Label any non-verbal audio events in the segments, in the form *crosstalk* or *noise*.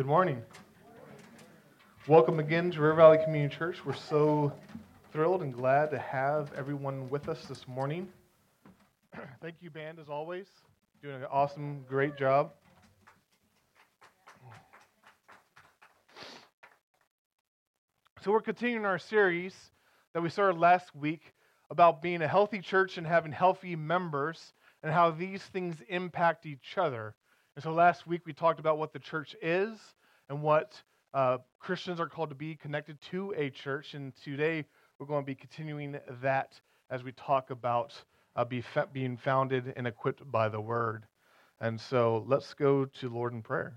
Good morning. Welcome again to River Valley Community Church. We're so thrilled and glad to have everyone with us this morning. *clears throat* Thank you, band, as always. Doing an awesome, great job. So, we're continuing our series that we started last week about being a healthy church and having healthy members and how these things impact each other. And so last week we talked about what the church is and what uh, Christians are called to be connected to a church. And today we're going to be continuing that as we talk about uh, be fa- being founded and equipped by the word. And so let's go to Lord in prayer.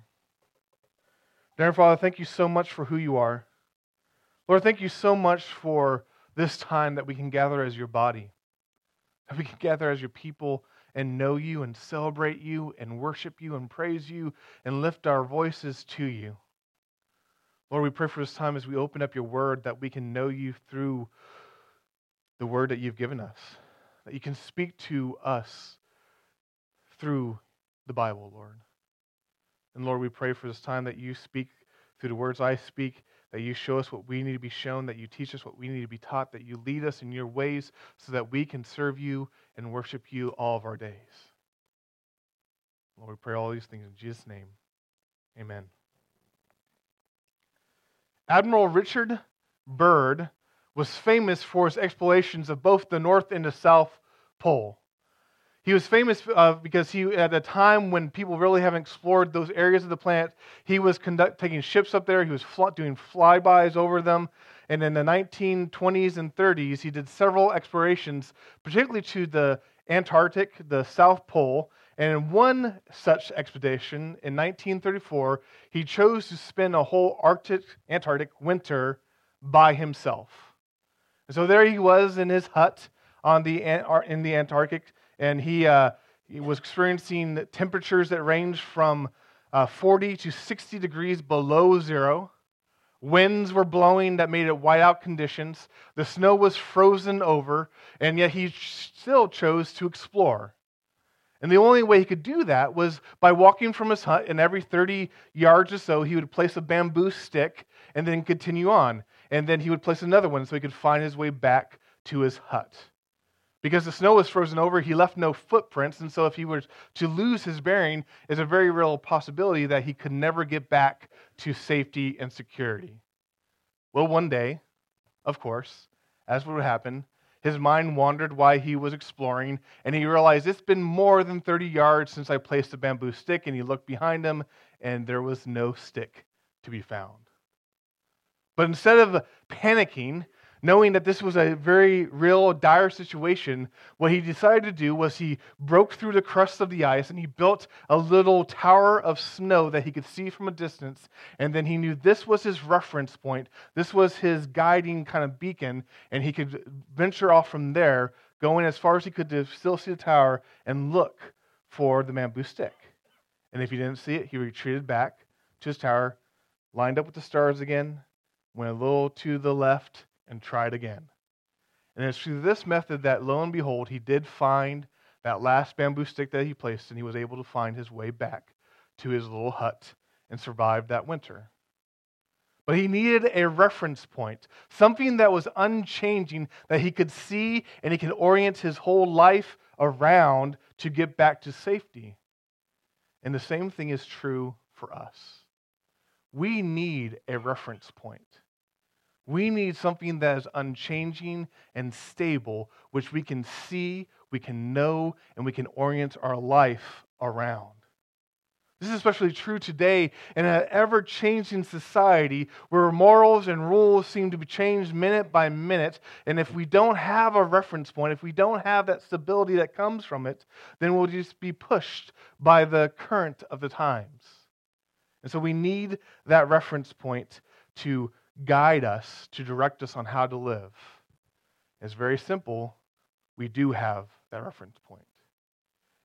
Dear Father, thank you so much for who you are. Lord, thank you so much for this time that we can gather as your body, that we can gather as your people and know you and celebrate you and worship you and praise you and lift our voices to you. Lord, we pray for this time as we open up your word that we can know you through the word that you've given us, that you can speak to us through the Bible, Lord. And Lord, we pray for this time that you speak through the words I speak, that you show us what we need to be shown, that you teach us what we need to be taught, that you lead us in your ways so that we can serve you and worship you all of our days. Lord, we pray all these things in Jesus' name. Amen. Admiral Richard Byrd was famous for his explorations of both the North and the South Pole. He was famous uh, because he, at a time when people really haven't explored those areas of the planet, he was conduct, taking ships up there. He was fl- doing flybys over them. And in the 1920s and 30s, he did several explorations, particularly to the Antarctic, the South Pole. And in one such expedition in 1934, he chose to spend a whole Arctic, Antarctic winter by himself. And so there he was in his hut on the, in the Antarctic and he, uh, he was experiencing temperatures that ranged from uh, 40 to 60 degrees below zero. Winds were blowing that made it whiteout conditions. The snow was frozen over, and yet he still chose to explore. And the only way he could do that was by walking from his hut, and every 30 yards or so, he would place a bamboo stick and then continue on. And then he would place another one so he could find his way back to his hut. Because the snow was frozen over, he left no footprints, and so if he were to lose his bearing, is a very real possibility that he could never get back to safety and security. Well, one day, of course, as would happen, his mind wandered while he was exploring, and he realized it's been more than 30 yards since I placed a bamboo stick, and he looked behind him, and there was no stick to be found. But instead of panicking, knowing that this was a very real, dire situation, what he decided to do was he broke through the crust of the ice and he built a little tower of snow that he could see from a distance. And then he knew this was his reference point, this was his guiding kind of beacon, and he could venture off from there, going as far as he could to still see the tower and look for the bamboo stick. And if he didn't see it, he retreated back to his tower, lined up with the stars again, went a little to the left, and tried again. And it's through this method that, lo and behold, he did find that last bamboo stick that he placed, and he was able to find his way back to his little hut and survived that winter. But he needed a reference point, something that was unchanging that he could see and he could orient his whole life around to get back to safety. And the same thing is true for us. We need a reference point. We need something that is unchanging and stable, which we can see, we can know, and we can orient our life around. This is especially true today in an ever changing society where morals and rules seem to be changed minute by minute. And if we don't have a reference point, if we don't have that stability that comes from it, then we'll just be pushed by the current of the times. And so we need that reference point to guide us, to direct us on how to live. It's very simple. We do have that reference point.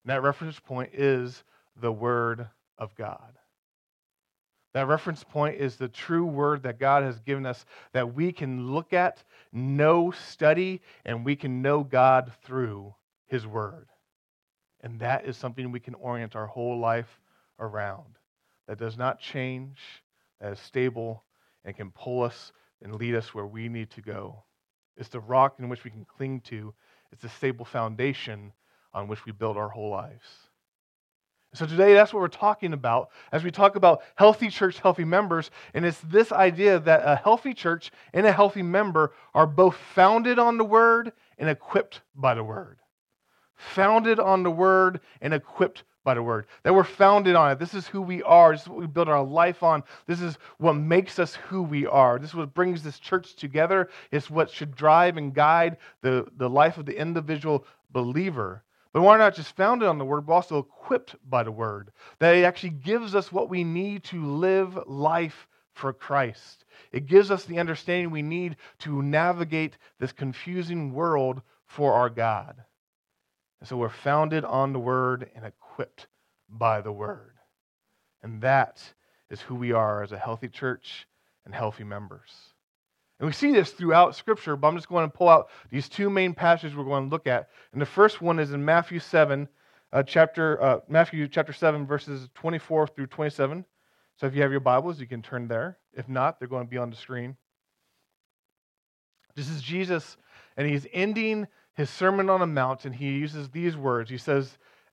And that reference point is the Word of God. That reference point is the true word that God has given us that we can look at, know, study, and we can know God through His Word. And that is something we can orient our whole life around. That does not change, that is stable and can pull us and lead us where we need to go. It's the rock in which we can cling to, it's the stable foundation on which we build our whole lives. So today, that's what we're talking about as we talk about healthy church, healthy members. And it's this idea that a healthy church and a healthy member are both founded on the word and equipped by the word. Founded on the word and equipped by the word. That we're founded on it. This is who we are. This is what we build our life on. This is what makes us who we are. This is what brings this church together. It's what should drive and guide the, the life of the individual believer. But we're not just founded on the word, but also equipped by the word. That it actually gives us what we need to live life for Christ. It gives us the understanding we need to navigate this confusing world for our God. And so we're founded on the word and equipped by the word. And that is who we are as a healthy church and healthy members. And we see this throughout Scripture, but I'm just going to pull out these two main passages we're going to look at. And the first one is in Matthew 7, uh, chapter, uh, Matthew chapter 7, verses 24 through 27. So if you have your Bibles, you can turn there. If not, they're going to be on the screen. This is Jesus, and he's ending his Sermon on the Mount, and he uses these words. He says,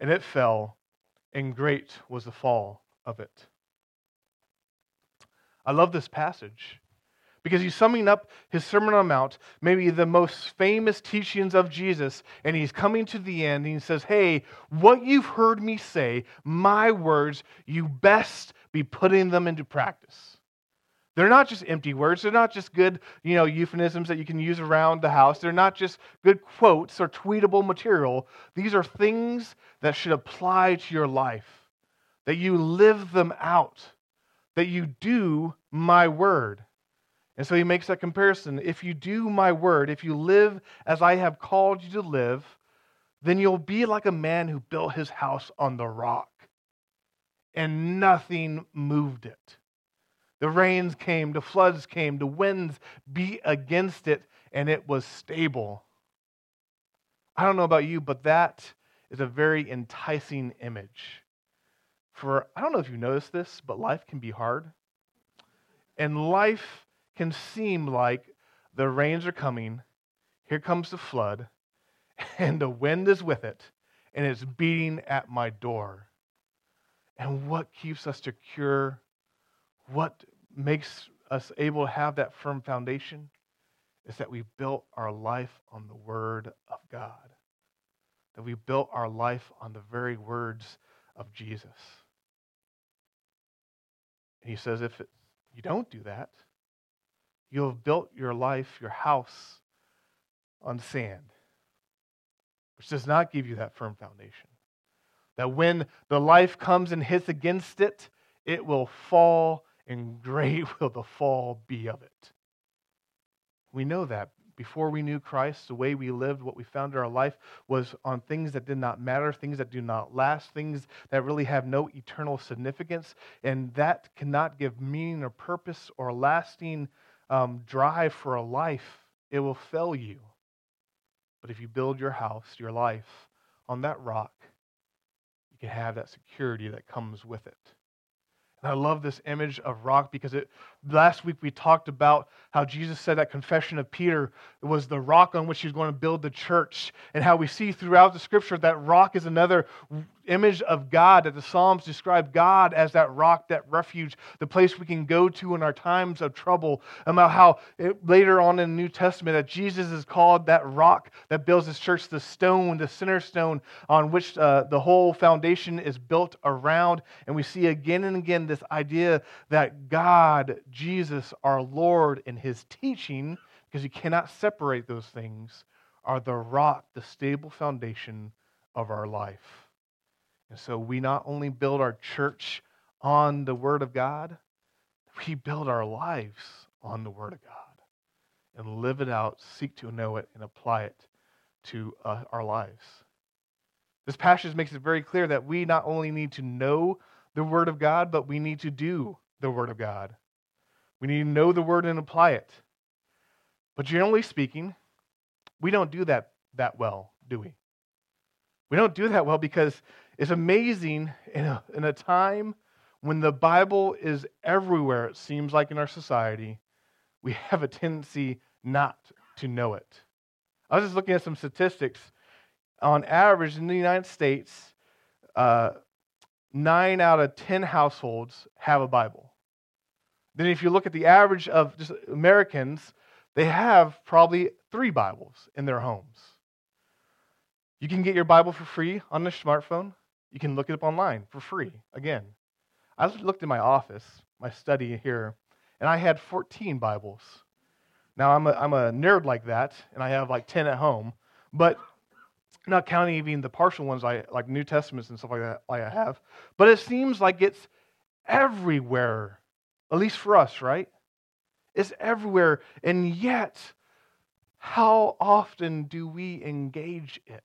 and it fell, and great was the fall of it. I love this passage because he's summing up his Sermon on the Mount, maybe the most famous teachings of Jesus, and he's coming to the end and he says, Hey, what you've heard me say, my words, you best be putting them into practice. They're not just empty words. They're not just good, you know, euphemisms that you can use around the house. They're not just good quotes or tweetable material. These are things that should apply to your life, that you live them out, that you do my word. And so he makes that comparison. If you do my word, if you live as I have called you to live, then you'll be like a man who built his house on the rock, and nothing moved it. The rains came, the floods came, the winds beat against it, and it was stable. I don't know about you, but that is a very enticing image. For I don't know if you noticed this, but life can be hard. And life can seem like the rains are coming, here comes the flood, *laughs* and the wind is with it, and it's beating at my door. And what keeps us secure? What makes us able to have that firm foundation is that we built our life on the Word of God. We built our life on the very words of Jesus. And he says, if you don't do that, you have built your life, your house, on sand, which does not give you that firm foundation. That when the life comes and hits against it, it will fall, and great *laughs* will the fall be of it. We know that before we knew Christ, the way we lived, what we found in our life was on things that did not matter, things that do not last, things that really have no eternal significance. And that cannot give meaning or purpose or lasting um, drive for a life, it will fail you. But if you build your house, your life, on that rock, you can have that security that comes with it. And I love this image of rock because it last week we talked about how Jesus said that confession of Peter was the rock on which he was going to build the church, and how we see throughout the scripture that rock is another image of God, that the Psalms describe God as that rock, that refuge, the place we can go to in our times of trouble. About how it, later on in the New Testament that Jesus is called that rock that builds his church, the stone, the center stone on which uh, the whole foundation is built around. And we see again and again this idea that God, Jesus, our Lord, and his teaching, because you cannot separate those things, are the rock, the stable foundation of our life. And so we not only build our church on the Word of God, we build our lives on the Word of God and live it out, seek to know it, and apply it to uh, our lives. This passage makes it very clear that we not only need to know the Word of God, but we need to do the Word of God. We need to know the Word and apply it. But generally speaking, we don't do that that well, do we? We don't do that well because it's amazing in a, in a time when the Bible is everywhere, it seems like in our society, we have a tendency not to know it. I was just looking at some statistics. On average, in the United States, uh, nine out of 10 households have a Bible. Then, if you look at the average of just Americans, they have probably three Bibles in their homes. You can get your Bible for free on your smartphone. You can look it up online for free. Again, I looked in my office, my study here, and I had 14 Bibles. Now, I'm a, I'm a nerd like that, and I have like 10 at home, but not counting even the partial ones I like New Testaments and stuff like that I have. But it seems like it's everywhere, at least for us, right? It's everywhere. And yet, how often do we engage it?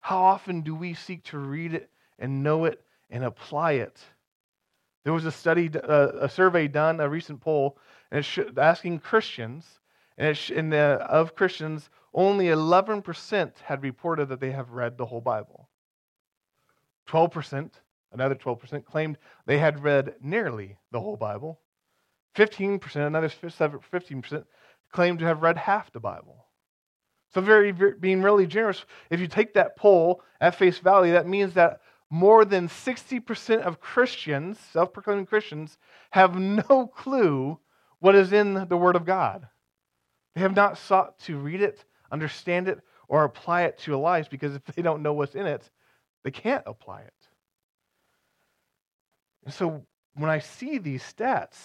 How often do we seek to read it and know it and apply it? There was a study, uh, a survey done, a recent poll, and it's asking Christians, and, it's, and the, of Christians, only 11% had reported that they have read the whole Bible. 12%, another 12%, claimed they had read nearly the whole Bible. 15%, another 15%, claimed to have read half the Bible. So, very, very, being really generous, if you take that poll at face value, that means that more than 60% of Christians, self proclaiming Christians, have no clue what is in the Word of God. They have not sought to read it, understand it, or apply it to their lives because if they don't know what's in it, they can't apply it. And so when I see these stats,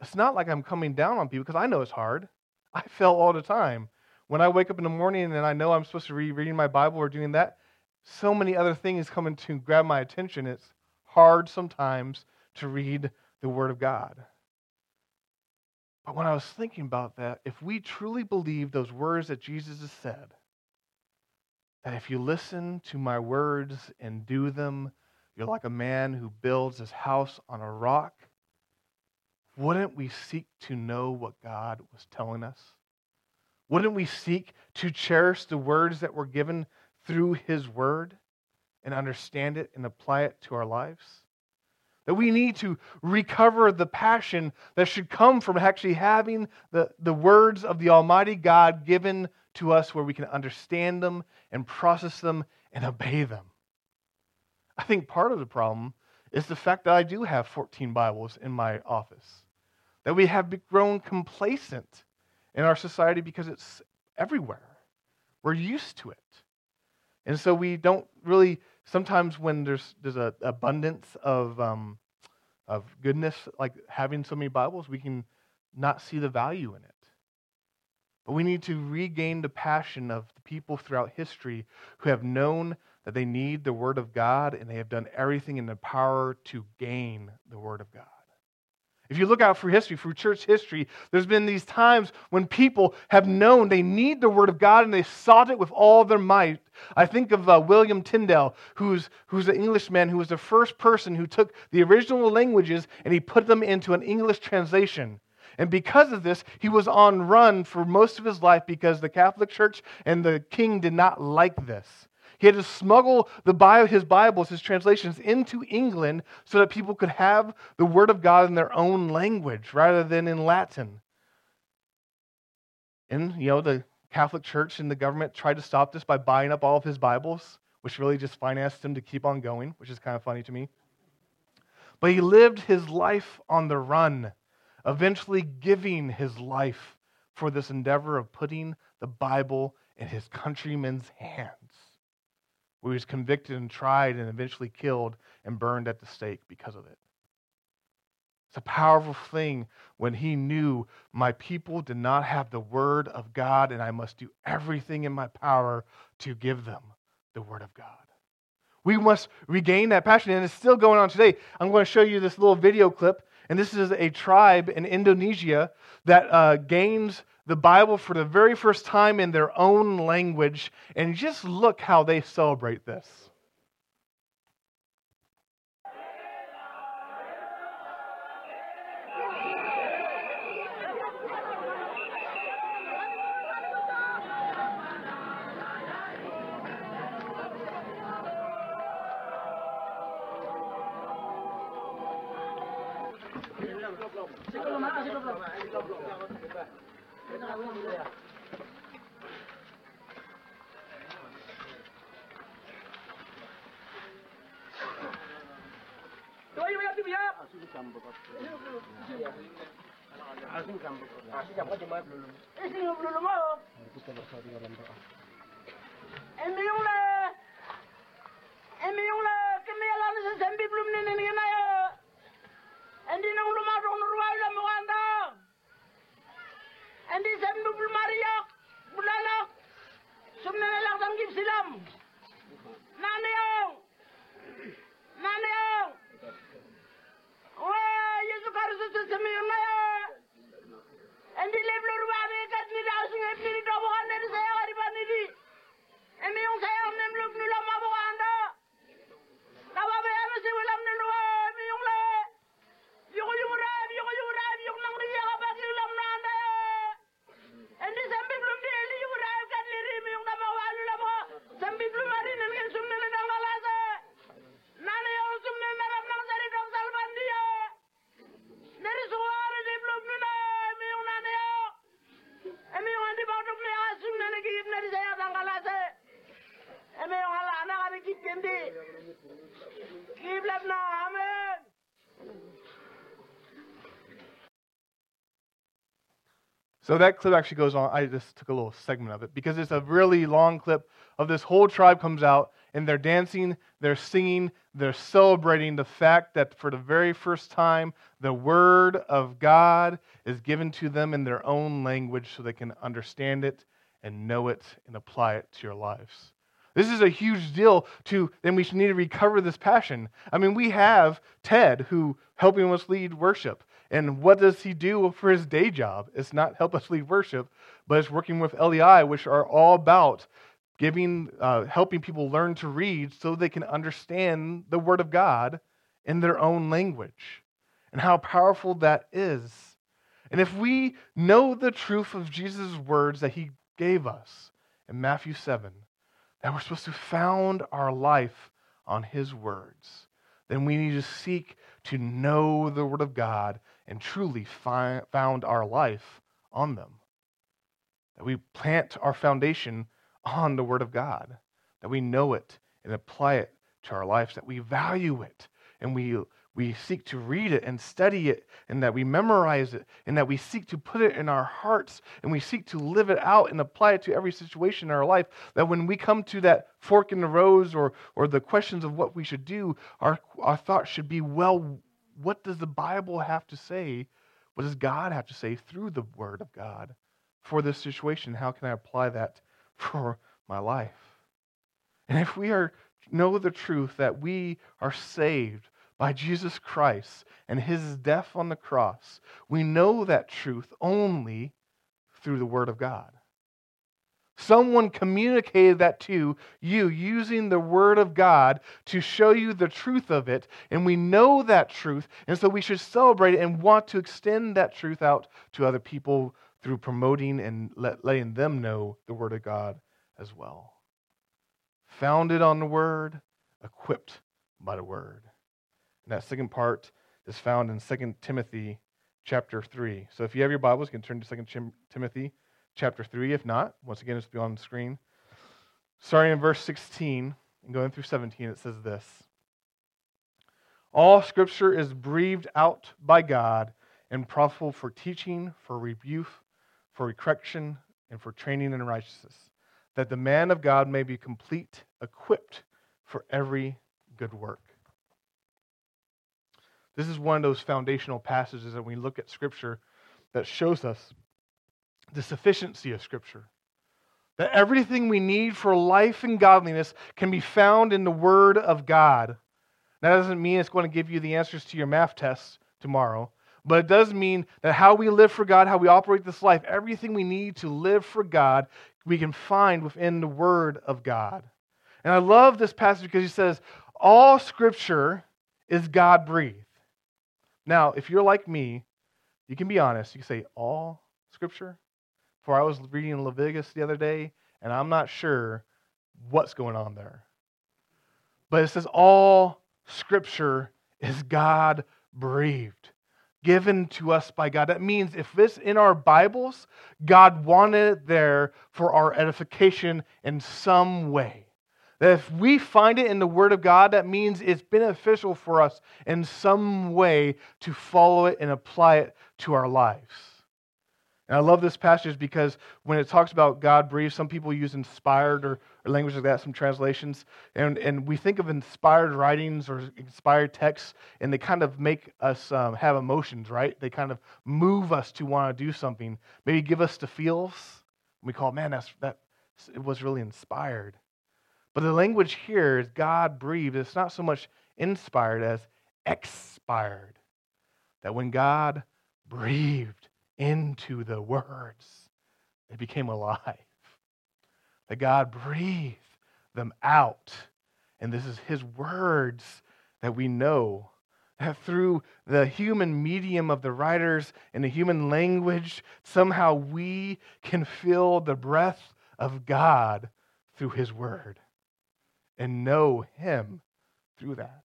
it's not like I'm coming down on people because I know it's hard. *laughs* I fail all the time. When I wake up in the morning and I know I'm supposed to be reading my Bible or doing that, so many other things come to grab my attention. It's hard sometimes to read the Word of God. But when I was thinking about that, if we truly believe those words that Jesus has said, that if you listen to my words and do them, you're like a man who builds his house on a rock, wouldn't we seek to know what God was telling us? Wouldn't we seek to cherish the words that were given through His Word and understand it and apply it to our lives? That we need to recover the passion that should come from actually having the, the words of the Almighty God given to us where we can understand them and process them and obey them. I think part of the problem is the fact that I do have 14 Bibles in my office, that we have grown complacent in our society because it's everywhere. We're used to it. And so we don't really, sometimes when there's, there's an abundance of, um, of goodness, like having so many Bibles, we can not see the value in it. But we need to regain the passion of the people throughout history who have known that they need the Word of God and they have done everything in their power to gain the Word of God. If you look out through history, through church history, there's been these times when people have known they need the Word of God and they sought it with all their might. I think of uh, William Tyndale, who's, who's an Englishman who was the first person who took the original languages and he put them into an English translation. And because of this, he was on run for most of his life because the Catholic Church and the king did not like this. He had to smuggle the Bible, his Bibles, his translations into England so that people could have the Word of God in their own language rather than in Latin. And, you know, the Catholic Church and the government tried to stop this by buying up all of his Bibles, which really just financed him to keep on going, which is kind of funny to me. But he lived his life on the run, eventually giving his life for this endeavor of putting the Bible in his countrymen's hands where he was convicted and tried and eventually killed and burned at the stake because of it. It's a powerful thing when he knew my people did not have the word of God and I must do everything in my power to give them the word of God. We must regain that passion, and it's still going on today. I'm going to show you this little video clip, and this is a tribe in Indonesia that uh, gains the Bible for the very first time in their own language, and just look how they celebrate this. gambok. Asing gambok. Asing gambok cuma belum. Asing belum mau. Itu lah. So that clip actually goes on. I just took a little segment of it because it's a really long clip of this whole tribe comes out and they're dancing, they're singing, they're celebrating the fact that for the very first time, the word of God is given to them in their own language so they can understand it and know it and apply it to your lives. This is a huge deal to, then we need to recover this passion. I mean, we have Ted who helping us lead worship. And what does he do for his day job? It's not help us lead worship, but it's working with LEI, which are all about giving, uh, helping people learn to read so they can understand the Word of God in their own language. And how powerful that is. And if we know the truth of Jesus' words that he gave us in Matthew 7, that we're supposed to found our life on his words, then we need to seek to know the Word of God and truly fi- found our life on them. That we plant our foundation on the Word of God, that we know it and apply it to our lives, that we value it and we, we seek to read it and study it, and that we memorize it, and that we seek to put it in our hearts and we seek to live it out and apply it to every situation in our life. That when we come to that fork in the road or, or the questions of what we should do, our, our thoughts should be well what does the Bible have to say? What does God have to say through the Word of God for this situation? How can I apply that *laughs* for my life? And if we are know the truth that we are saved by Jesus Christ and his death on the cross, we know that truth only through the Word of God. Someone communicated that to you using the Word of God to show you the truth of it. And we know that truth. And so we should celebrate it and want to extend that truth out to other people through promoting and let, letting them know the Word of God as well. Founded on the Word, equipped by the Word. And that second part is found in 2 Timothy chapter 3. So if you have your Bibles, you can turn to 2 Timothy chapter 3. If not, once again, it's be on the screen. Starting in verse 16 and going through 17, it says this All scripture is breathed out by God and profitable for teaching, for rebuke, for correction, and for training in righteousness, that the man of God may be complete, equipped for every good work. This is one of those foundational passages that we look at Scripture that shows us the sufficiency of Scripture. That everything we need for life and godliness can be found in the Word of God. That doesn't mean it's going to give you the answers to your math tests tomorrow, but it does mean that how we live for God, how we operate this life, everything we need to live for God, we can find within the Word of God. And I love this passage because he says, All Scripture is God breathed. Now, if you're like me, you can be honest. You can say, All Scripture? For I was reading Leviticus the other day, and I'm not sure what's going on there. But it says, All Scripture is God breathed, given to us by God. That means if it's in our Bibles, God wanted it there for our edification in some way. That if we find it in the Word of God, that means it's beneficial for us in some way to follow it and apply it to our lives. And I love this passage because when it talks about God breathed, some people use inspired or, or, language like that, some translations. And, and we think of inspired writings or inspired texts, and they kind of make us um, have emotions, right? They kind of move us to want to do something, maybe give us the feels. We call, man, that's, that it was really inspired. But the language here is God breathed. It's not so much inspired as expired. That when God breathed, into the words. They became alive. That God breathed them out. And this is His words that we know. That through the human medium of the writers and the human language, somehow we can feel the breath of God through His word and know Him through that.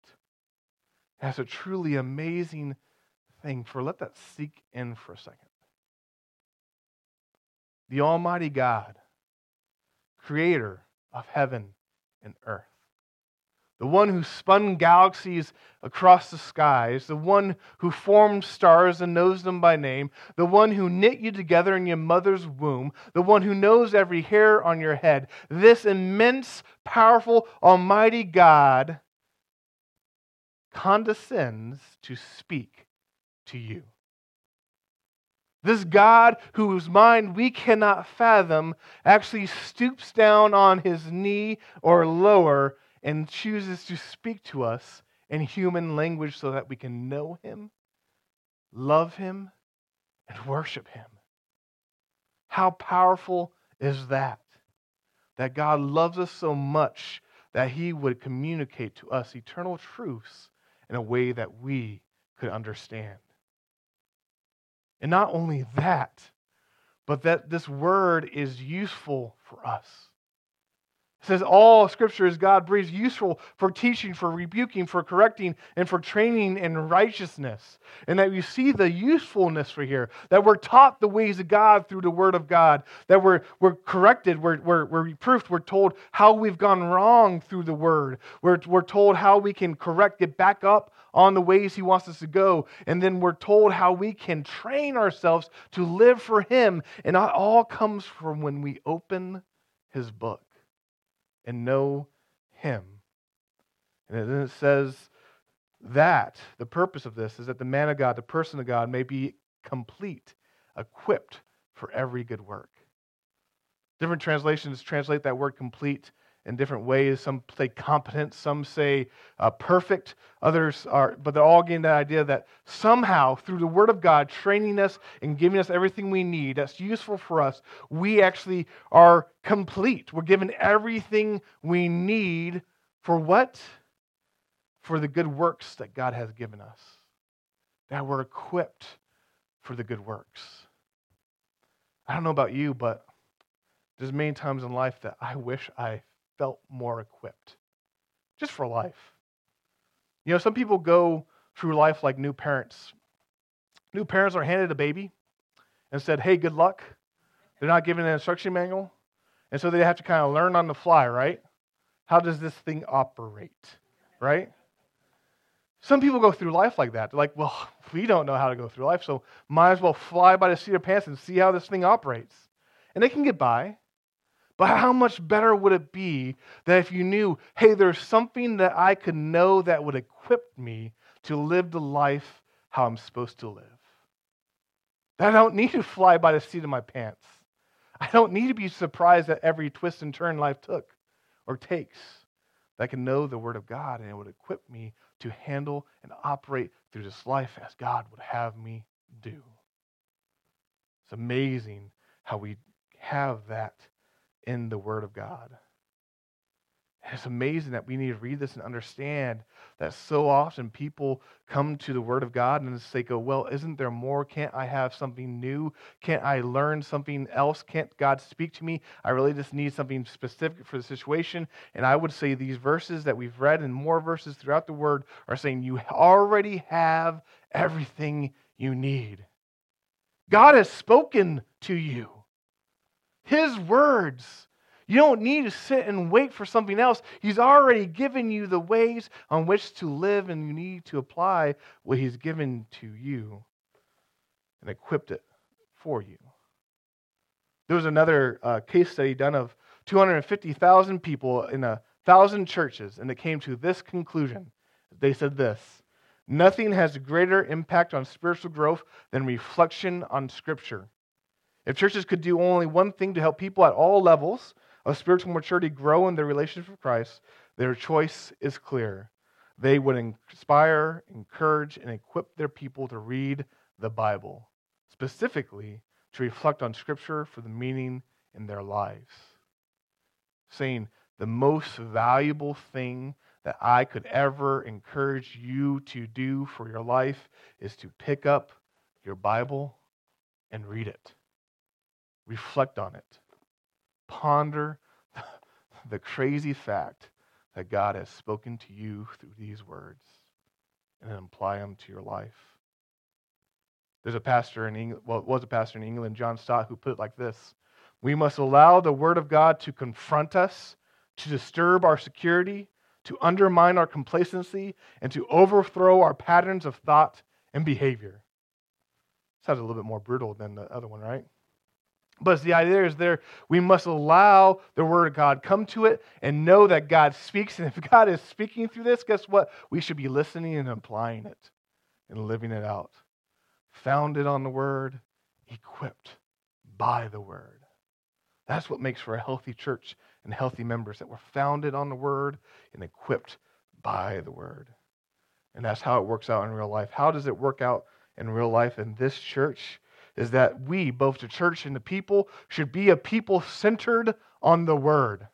That's a truly amazing thing. For let that sink in for a second the Almighty God, creator of heaven and earth, the one who spun galaxies across the skies, the one who formed stars and knows them by name, the one who knit you together in your mother's womb, the one who knows every hair on your head, this immense, powerful, almighty God condescends to speak to you. This God, whose mind we cannot fathom, actually stoops down on his knee or lower and chooses to speak to us in human language so that we can know him, love him, and worship him. How powerful is that? That God loves us so much that he would communicate to us eternal truths in a way that we could understand. And not only that, but that this word is useful for us. It says all scripture is God breathes useful for teaching, for rebuking, for correcting, and for training in righteousness. And that you see the usefulness for here, that we're taught the ways of God through the word of God, that we're, we're corrected, we're, we're, we're reproofed, we're told how we've gone wrong through the word. We're, we're told how we can correct, get back up on the ways he wants us to go. And then we're told how we can train ourselves to live for him. And it all comes from when we open his book and know Him. And then it says that the purpose of this is that the man of God, the person of God, may be complete, equipped for every good work. Different translations translate that word complete in different ways. Some say competent, some say uh, perfect, others are, but they're all getting that idea that somehow through the Word of God training us and giving us everything we need that's useful for us, we actually are complete. We're given everything we need for what? For the good works that God has given us. That we're equipped for the good works. I don't know about you, but there's many times in life that I wish I felt more equipped just for life. You know, some people go through life like new parents. New parents are handed a baby and said, hey, good luck. They're not given an instruction manual. And so they have to kind of learn on the fly, right? How does this thing operate, right? Some people go through life like that. They're like, well, *laughs* we don't know how to go through life, so might as well fly by the seat of pants and see how this thing operates. And they can get by. But how much better would it be that if you knew, hey, there's something that I could know that would equip me to live the life how I'm supposed to live? That I don't need to fly by the seat of my pants. I don't need to be surprised at every twist and turn life took or takes. That I can know the Word of God and it would equip me to handle and operate through this life as God would have me do. It's amazing how we have that in the Word of God. It's amazing that we need to read this and understand that so often people come to the Word of God and say, go, well, isn't there more? Can't I have something new? Can't I learn something else? Can't God speak to me? I really just need something specific for the situation. And I would say these verses that we've read and more verses throughout the Word are saying you already have everything you need. God has spoken to you. His words you don't need to sit and wait for something else. He's already given you the ways on which to live, and you need to apply what He's given to you and equipped it for you. There was another uh, case study done of 250,000 people in a thousand churches, and it came to this conclusion. They said this Nothing has greater impact on spiritual growth than reflection on Scripture. If churches could do only one thing to help people at all levels, of spiritual maturity grow in their relationship with Christ, their choice is clear. They would inspire, encourage, and equip their people to read the Bible, specifically to reflect on Scripture for the meaning in their lives. Saying, the most valuable thing that I could ever encourage you to do for your life is to pick up your Bible and read it. Reflect on it ponder *laughs* the crazy fact that God has spoken to you through these words and apply them to your life. There's a pastor in England, well, it was a pastor in England, John Stott, who put it like this We must allow the Word of God to confront us, to disturb our security, to undermine our complacency, and to overthrow our patterns of thought and behavior. Sounds a little bit more brutal than the other one, right? But the idea is there, we must allow the Word of God come to it and know that God speaks. *laughs* And if God is speaking through this, guess what? We should be listening and applying it and living it out. Founded on the Word, equipped by the Word. That's what makes for a healthy church and healthy members, that we're founded on the Word and equipped by the Word. And that's how it works out in real life. How does it work out in real life in this church? Is that we, both the church and the people, should be a people centered on the word.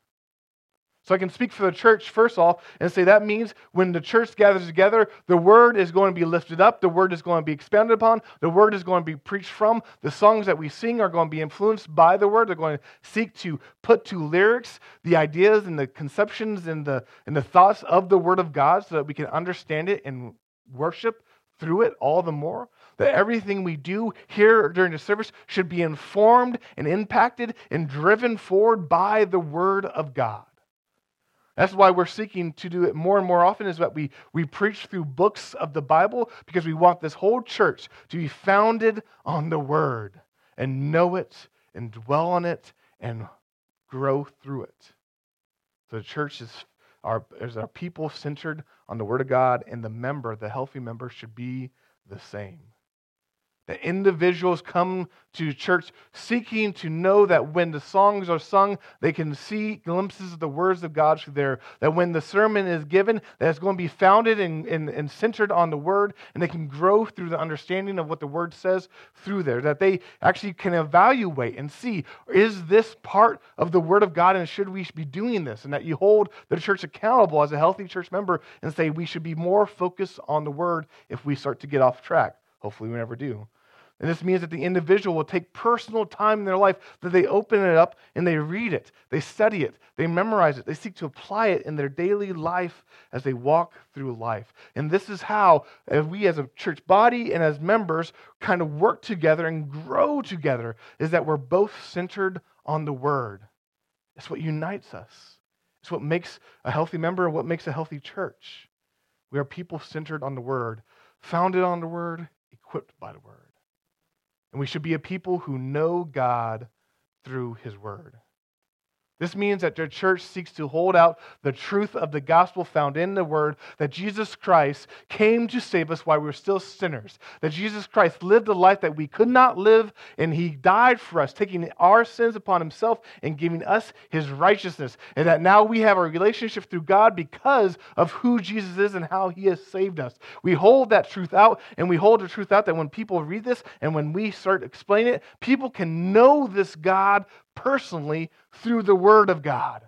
So I can speak for the church first off and say that means when the church gathers together, the word is going to be lifted up, the word is going to be expanded upon, the word is going to be preached from. The songs that we sing are going to be influenced by the word. They're going to seek to put to lyrics the ideas and the conceptions and the and the thoughts of the word of God so that we can understand it and worship through it all the more that everything we do here during the service should be informed and impacted and driven forward by the Word of God. That's why we're seeking to do it more and more often is that we, we preach through books of the Bible because we want this whole church to be founded on the Word and know it and dwell on it and grow through it. So the church is our, is our people centered on the Word of God, and the member, the healthy member, should be the same. That individuals come to church seeking to know that when the songs are sung, they can see glimpses of the words of God through there. That when the sermon is given, that it's going to be founded and, and, and centered on the word, and they can grow through the understanding of what the word says through there. That they actually can evaluate and see is this part of the word of God, and should we be doing this? And that you hold the church accountable as a healthy church member and say we should be more focused on the word if we start to get off track. Hopefully, we never do. And this means that the individual will take personal time in their life that they open it up and they read it, they study it, they memorize it, they seek to apply it in their daily life as they walk through life. And this is how we as a church body and as members kind of work together and grow together is that we're both centered on the word. It's what unites us. It's what makes a healthy member and what makes a healthy church. We are people centered on the word, founded on the word, equipped by the word. And we should be a people who know God through his word. This means that the church seeks to hold out the truth of the gospel found in the word that Jesus Christ came to save us while we were still sinners. That Jesus Christ lived a life that we could not live, and he died for us, taking our sins upon himself and giving us his righteousness. And that now we have a relationship through God because of who Jesus is and how he has saved us. We hold that truth out, and we hold the truth out that when people read this and when we start explaining it, people can know this God personally through the Word of God.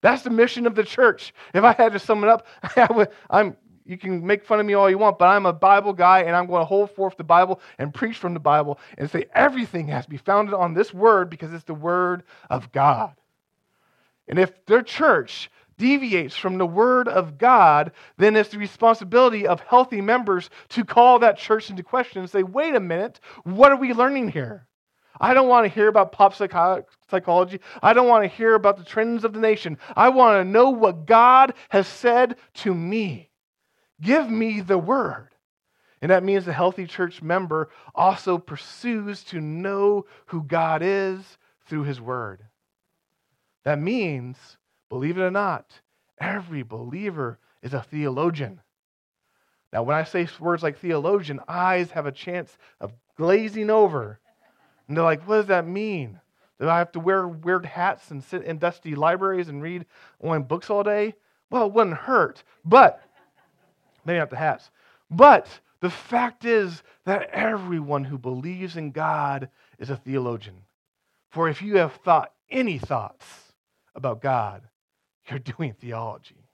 That's the mission of the church. If I had to sum it up, *laughs* I'm, you can make fun of me all you want, but I'm a Bible guy and I'm going to hold forth the Bible and preach from the Bible and say everything has to be founded on this Word because it's the Word of God. And if their church deviates from the Word of God, then it's the responsibility of healthy members to call that church into question and say, wait a minute, what are we learning here? I don't want to hear about pop psychology. I don't want to hear about the trends of the nation. I want to know what God has said to me. Give me the word. And that means a healthy church member also pursues to know who God is through his word. That means, believe it or not, every believer is a theologian. Now, when I say words like theologian, eyes have a chance of glazing over and they're like, what does that mean? Do I have to wear weird hats and sit in dusty libraries and read only books all day? Well, it wouldn't hurt. But, maybe not the hats. But the fact is that everyone who believes in God is a theologian. For if you have thought any thoughts about God, you're *laughs* doing theology.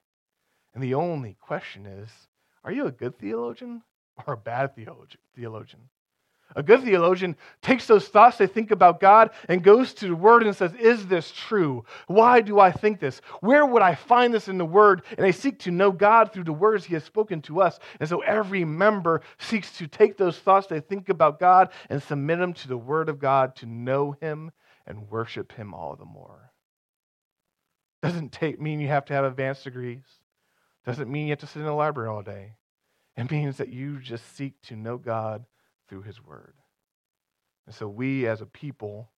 And the only question is are you a good theologian or a bad theologian? A good theologian takes those thoughts they think about God and goes to the Word and says, Is this true? Why do I think this? Where would I find this in the Word? And they seek to know God through the words He has spoken to us. And so every member seeks to take those thoughts they think about God and submit them to the Word of God to know Him and worship Him all the more. Doesn't take, mean you have to have advanced degrees, doesn't mean you have to sit in a library all day. It means that you just seek to know God through his word. And so we as a people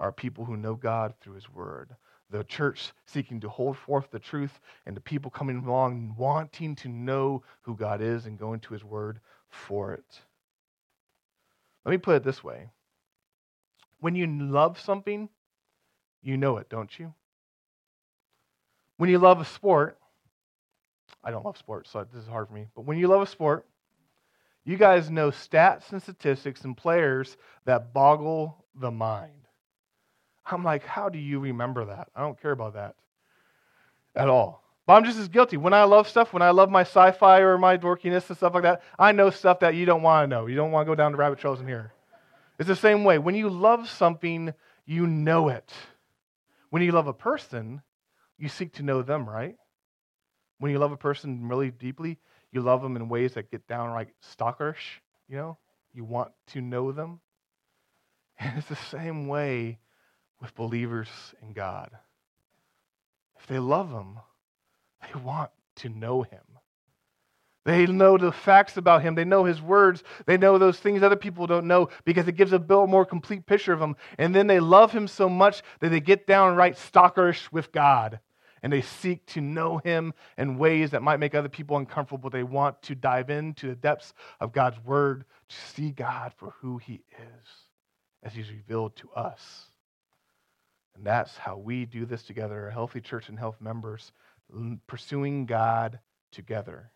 are people who know God through his word. The church seeking to hold forth the truth, and the people coming along wanting to know who God is and going to his word for it. Let me put it this way when you love something, you know it, don't you? When you love a sport, I don't love sports, so this is hard for me, but when you love a sport, you guys know stats and statistics and players that boggle the mind. I'm like, how do you remember that? I don't care about that at all. But I'm just as guilty. When I love stuff, when I love my sci fi or my dorkiness and stuff like that, I know stuff that you don't want to know. You don't want to go down the rabbit trails in here. It's the same way. When you love something, you know it. When you love a person, you seek to know them, right? When you love a person really deeply, you love them in ways that get downright stalkerish, you know? You want to know them. *laughs* And it's the same way with believers in God. If they love Him, they want to know Him. They know the facts about Him. They know His words. They know those things other people don't know because it gives a more complete picture of Him. And then they love Him so much that they get downright stalkerish with God and they seek to know him in ways that might make other people uncomfortable. They want to dive into the depths of God's word to see God for who he is as he's revealed to us. And that's how we do this together, a healthy church and health members, pursuing God together.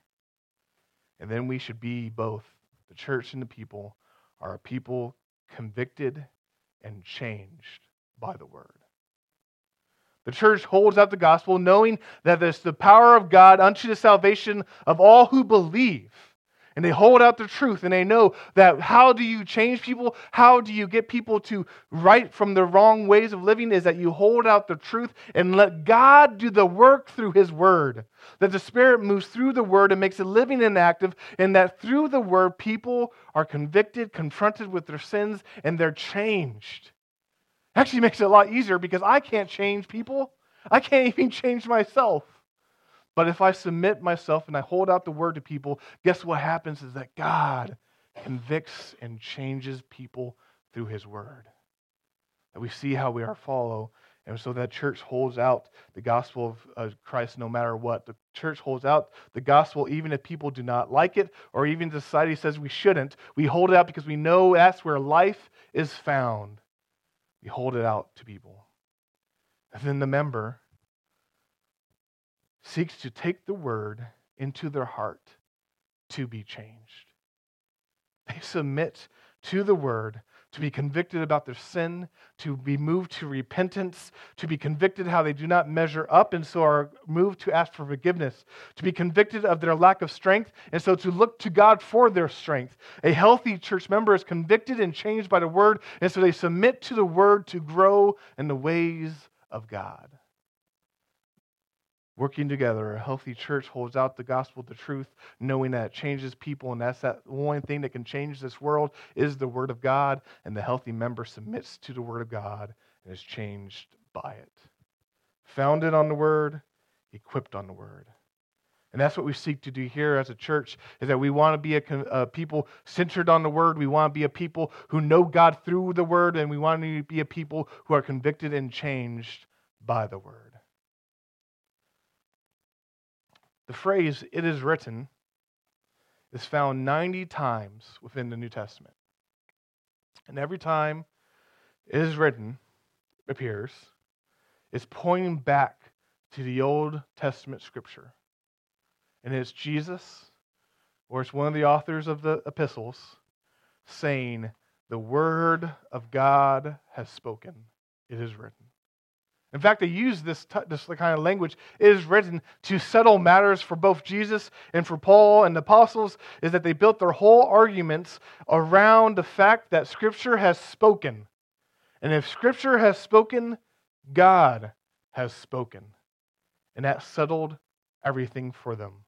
And then we should be both the church and the people are a people convicted and changed by the word. The church holds out the gospel, knowing that there's the power of God unto the salvation of all who believe. And they hold out the truth and they know that how do you change people? How do you get people to right from the wrong ways of living? Is that you hold out the truth and let God do the work through His Word. That the Spirit moves through the Word and makes it living and active, and that through the Word, people are convicted, confronted with their sins, and they're changed. Actually makes it a lot easier because I can't change people. I can't *laughs* even change myself. But if I submit myself and I hold out the word to people, guess what happens is that God convicts and changes people through his word. That we see how we are follow And so that church holds out the gospel of Christ no matter what. The church holds out the gospel even if people do not like it or even society says we shouldn't. We hold it out because we know that's where life is found. We hold it out to people. And then the member seeks to take the word into their heart to be changed. They submit to the word to be convicted about their sin, to be moved to repentance, to be convicted how they do not measure up and so are moved to ask for forgiveness, to be convicted of their lack of strength and so to look to God for their strength. A healthy church member is convicted and changed by the word and so they submit to the word to grow in the ways of God working together. A healthy church holds out the gospel, the truth, knowing that it changes people, and that's that one thing that can change this world is the word of God, and the healthy member submits to the word of God and is changed by it. Founded on the word, equipped on the word. And that's what we seek to do here as a church is that we want to be a, a, people centered on the word. We want to be a people who know God through the word, and we want to be a people who are convicted and changed by the word. The phrase, it is written, is found 90 times within the New Testament. And every time it is written, appears, it's pointing back to the Old Testament scripture. And it's Jesus, or it's one of the authors of the epistles, saying, The word of God has spoken. It is written. In fact, they use this, t- this kind of language. It is written to settle matters for both Jesus and for Paul and the apostles, is that they built their whole arguments around the fact that Scripture has spoken. And if Scripture has spoken, God has spoken. And that settled everything for them.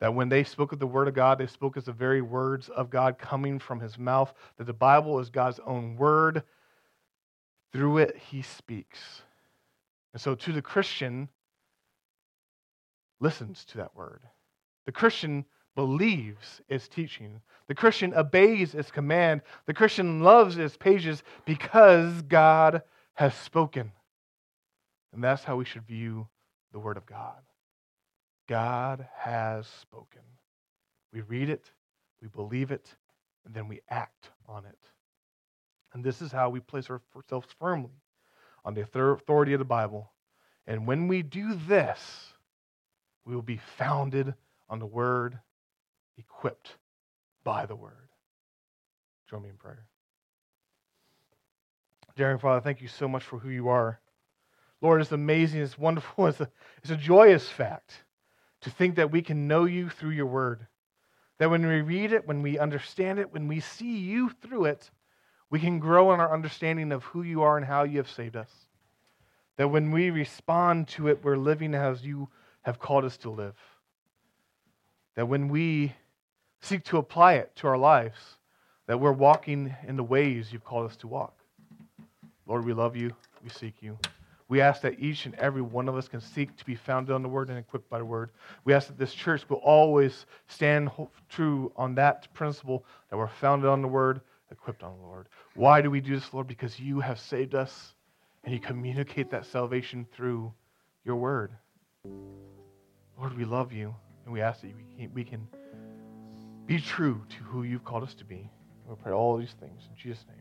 That when they spoke of the Word of God, they spoke as the very words of God coming from His mouth, that the Bible is God's own Word. Through it, He speaks. And so, to the Christian, listens to that word. The Christian believes its teaching. The Christian obeys its command. The Christian loves its pages because God has spoken. And that's how we should view the Word of God. God has spoken. We read it, we believe it, and then we act on it. And this is how we place ourselves firmly on the authority of the Bible. And when we do this, we will be founded on the Word, equipped by the Word. Join me in prayer. Dear Father, thank you so much for who you are. Lord, it's amazing, it's wonderful, *laughs* it's a, it's a joyous fact to think that we can know you through your Word. That when we read it, when we understand it, when we see you through it, we can grow in our understanding of who you are and how you have saved us. That when we respond to it, we're living as you have called us to live. That when we seek to apply it to our lives, that we're walking in the ways you've called us to walk. Lord, we love you. We seek you. We ask that each and every one of us can seek to be founded on the word and equipped by the word. We ask that this church will always stand true on that principle that we're founded on the word equipped on the Lord. Why do we do this, Lord? Because you have saved us and you communicate that salvation through your word. Lord, we love you and we ask that we can be true to who you've called us to be. We pray all these things in Jesus' name.